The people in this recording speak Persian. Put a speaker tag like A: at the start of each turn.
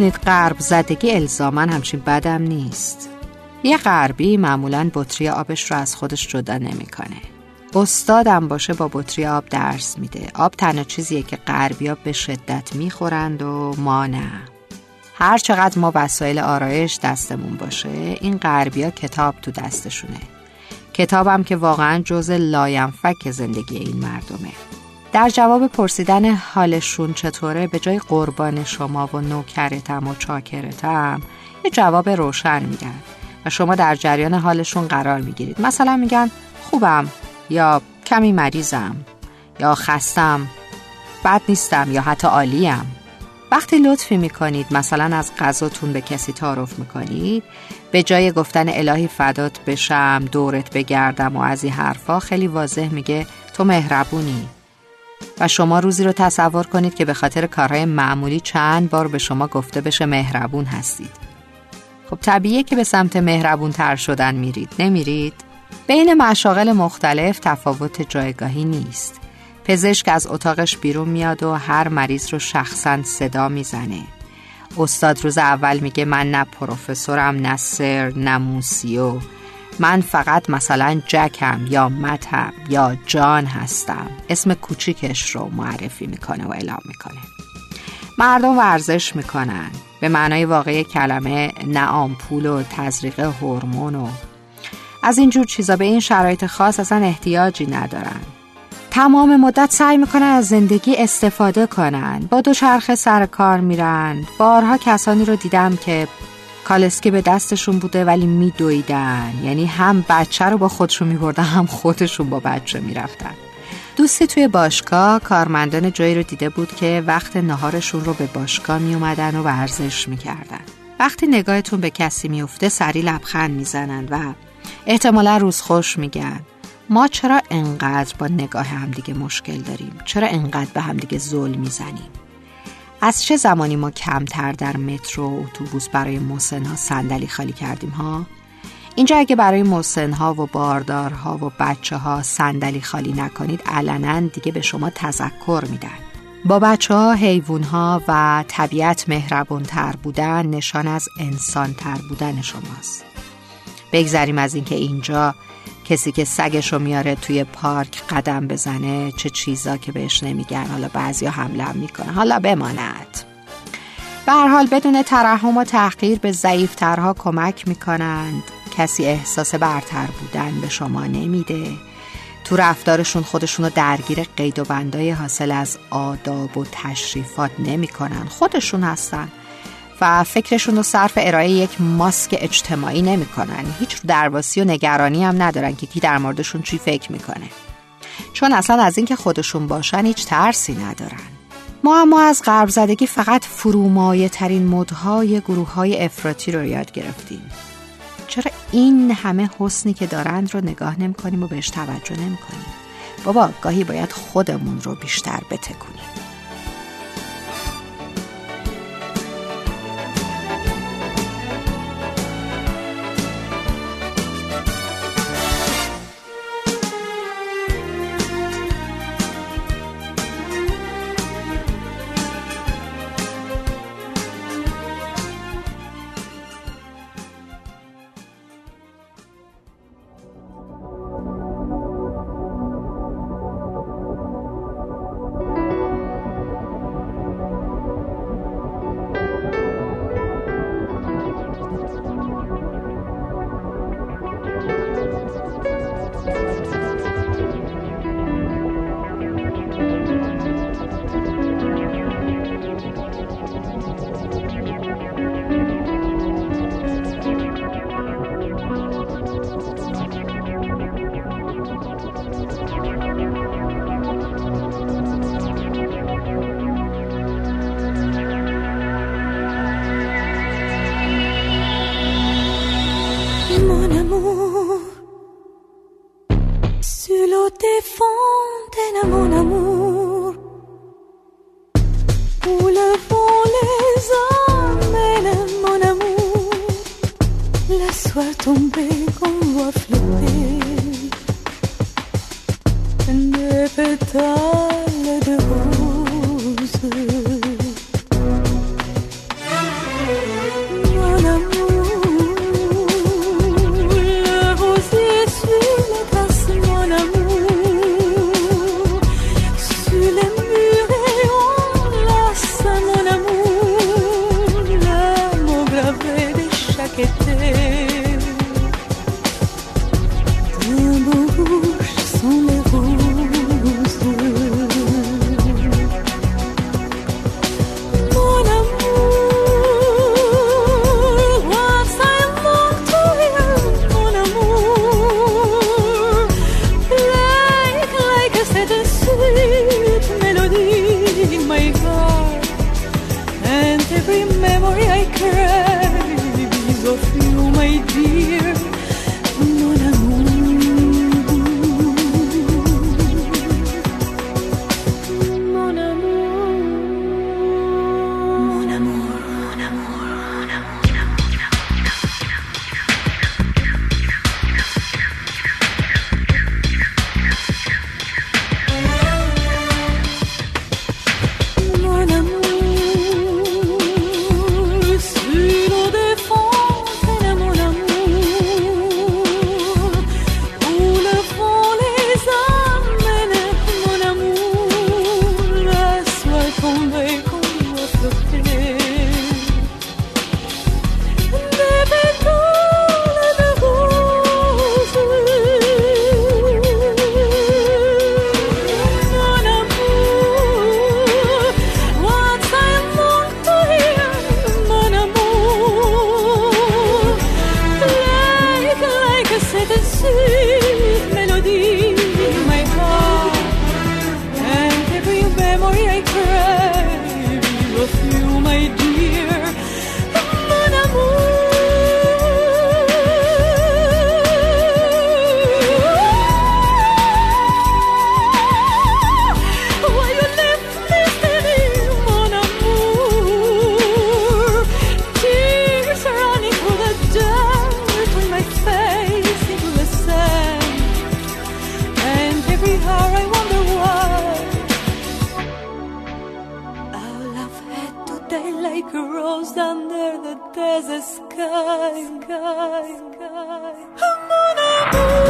A: می‌دونید غرب زدگی الزامن همچین بدم نیست. یه غربی معمولا بطری آبش رو از خودش جدا نمی‌کنه. استادم باشه با بطری آب درس میده. آب تنها چیزیه که غربیا به شدت می‌خورند و ما نه. هر چقدر ما وسایل آرایش دستمون باشه این غربیا کتاب تو دستشونه. کتابم که واقعا جز لاینفک زندگی این مردمه. در جواب پرسیدن حالشون چطوره؟ به جای قربان شما و نوکرتم و چاکرتم یه جواب روشن میگن و شما در جریان حالشون قرار می‌گیرید. مثلا میگن خوبم یا کمی مریضم یا خستم بد نیستم یا حتی عالیم. وقتی لطفی می‌کنید مثلا از غذاتون به کسی تعارف می‌کنید به جای گفتن الهی فدات بشم دورت بگردم و از این حرفا خیلی واضح میگه تو مهربونی. و شما روزی رو تصور کنید که به خاطر کارهای معمولی چند بار به شما گفته بشه مهربون هستید. خب طبیعیه که به سمت مهربون تر شدن میرید نمیرید؟ بین مشاغل مختلف تفاوت جایگاهی نیست. پزشک از اتاقش بیرون میاد و هر مریض رو شخصا صدا می‌زنه. استاد روز اول میگه من نه پروفسورم نه سر نه موسیو. من فقط مثلا جکم یا متم یا جان هستم. اسم کوچیکش رو معرفی می‌کنه و اعلام می‌کنه. مردم ورزش می‌کنن. به معنای واقعی کلمه نه آمپول و تزریق هورمون و از اینجور چیزا. به این شرایط خاص اصلا احتیاجی ندارن. تمام مدت سعی می‌کنن از زندگی استفاده کنن. با دو چرخه سر کار میرن. بارها کسانی رو دیدم که کالسکه به دستشون بوده ولی میدویدن. یعنی هم بچه رو با خودشون میبردن هم خودشون با بچه می‌رفتن. دوستی توی باشگاه کارمندان جایی رو دیده بود که وقت نهارشون رو به باشگاه می اومدن و ورزش می‌کردن. وقتی نگاهتون به کسی میفته سری لبخند می‌زنند و احتمالا روز خوش میگن. ما چرا انقدر با نگاه همدیگه مشکل داریم؟ چرا انقدر به همدیگه ظلم می‌زنیم؟ از چه زمانی ما کمتر در مترو و اتوبوس برای ها صندلی خالی کردیم ها؟ اینجا اگه برای ها و باردارها و بچه ها صندلی خالی نکنید علنا دیگه به شما تذکر میدن. با بچه ها حیوان ها و طبیعت مهربون تر بودن نشان از انسان تر بودن شماست. بگذریم از اینکه اینجا کسی که سگش رو میاره توی پارک قدم بزنه چه چیزا که بهش نمیگن حالا بعضیا حمله می‌کنه حالا بماند. به حال بدون ترحم و تحقیر به ضعیفترها کمک می‌کنند. کسی احساس برتر بودن به شما نمیده. تو رفتارشون خودشون رو درگیر قید و بندای حاصل از آداب و تشریفات نمی‌کنن. خودشون هستن. و فکرشون رو صرف ارائه یک ماسک اجتماعی نمی‌کنن. هیچ درواسی و نگرانی هم ندارن که کی در موردشون چی فکر می‌کنه. چون اصلا از اینکه خودشون باشن هیچ ترسی ندارن. ما اما از غرب زدگی فقط فرومایه ترین مدهای گروه های افراطی رو یاد گرفتیم. چرا این همه حسنی که دارند رو نگاه نمی کنیم و بهش توجه نمی کنیم بابا گاهی باید خودمون رو بیشتر بتکونیم.
B: Sur l'eau des fontaines, mon amour. Où le vent les emmène, mon amour. La soie tombée qu'on voit flotter. I cry. see rose under the desert sky. sky, sky.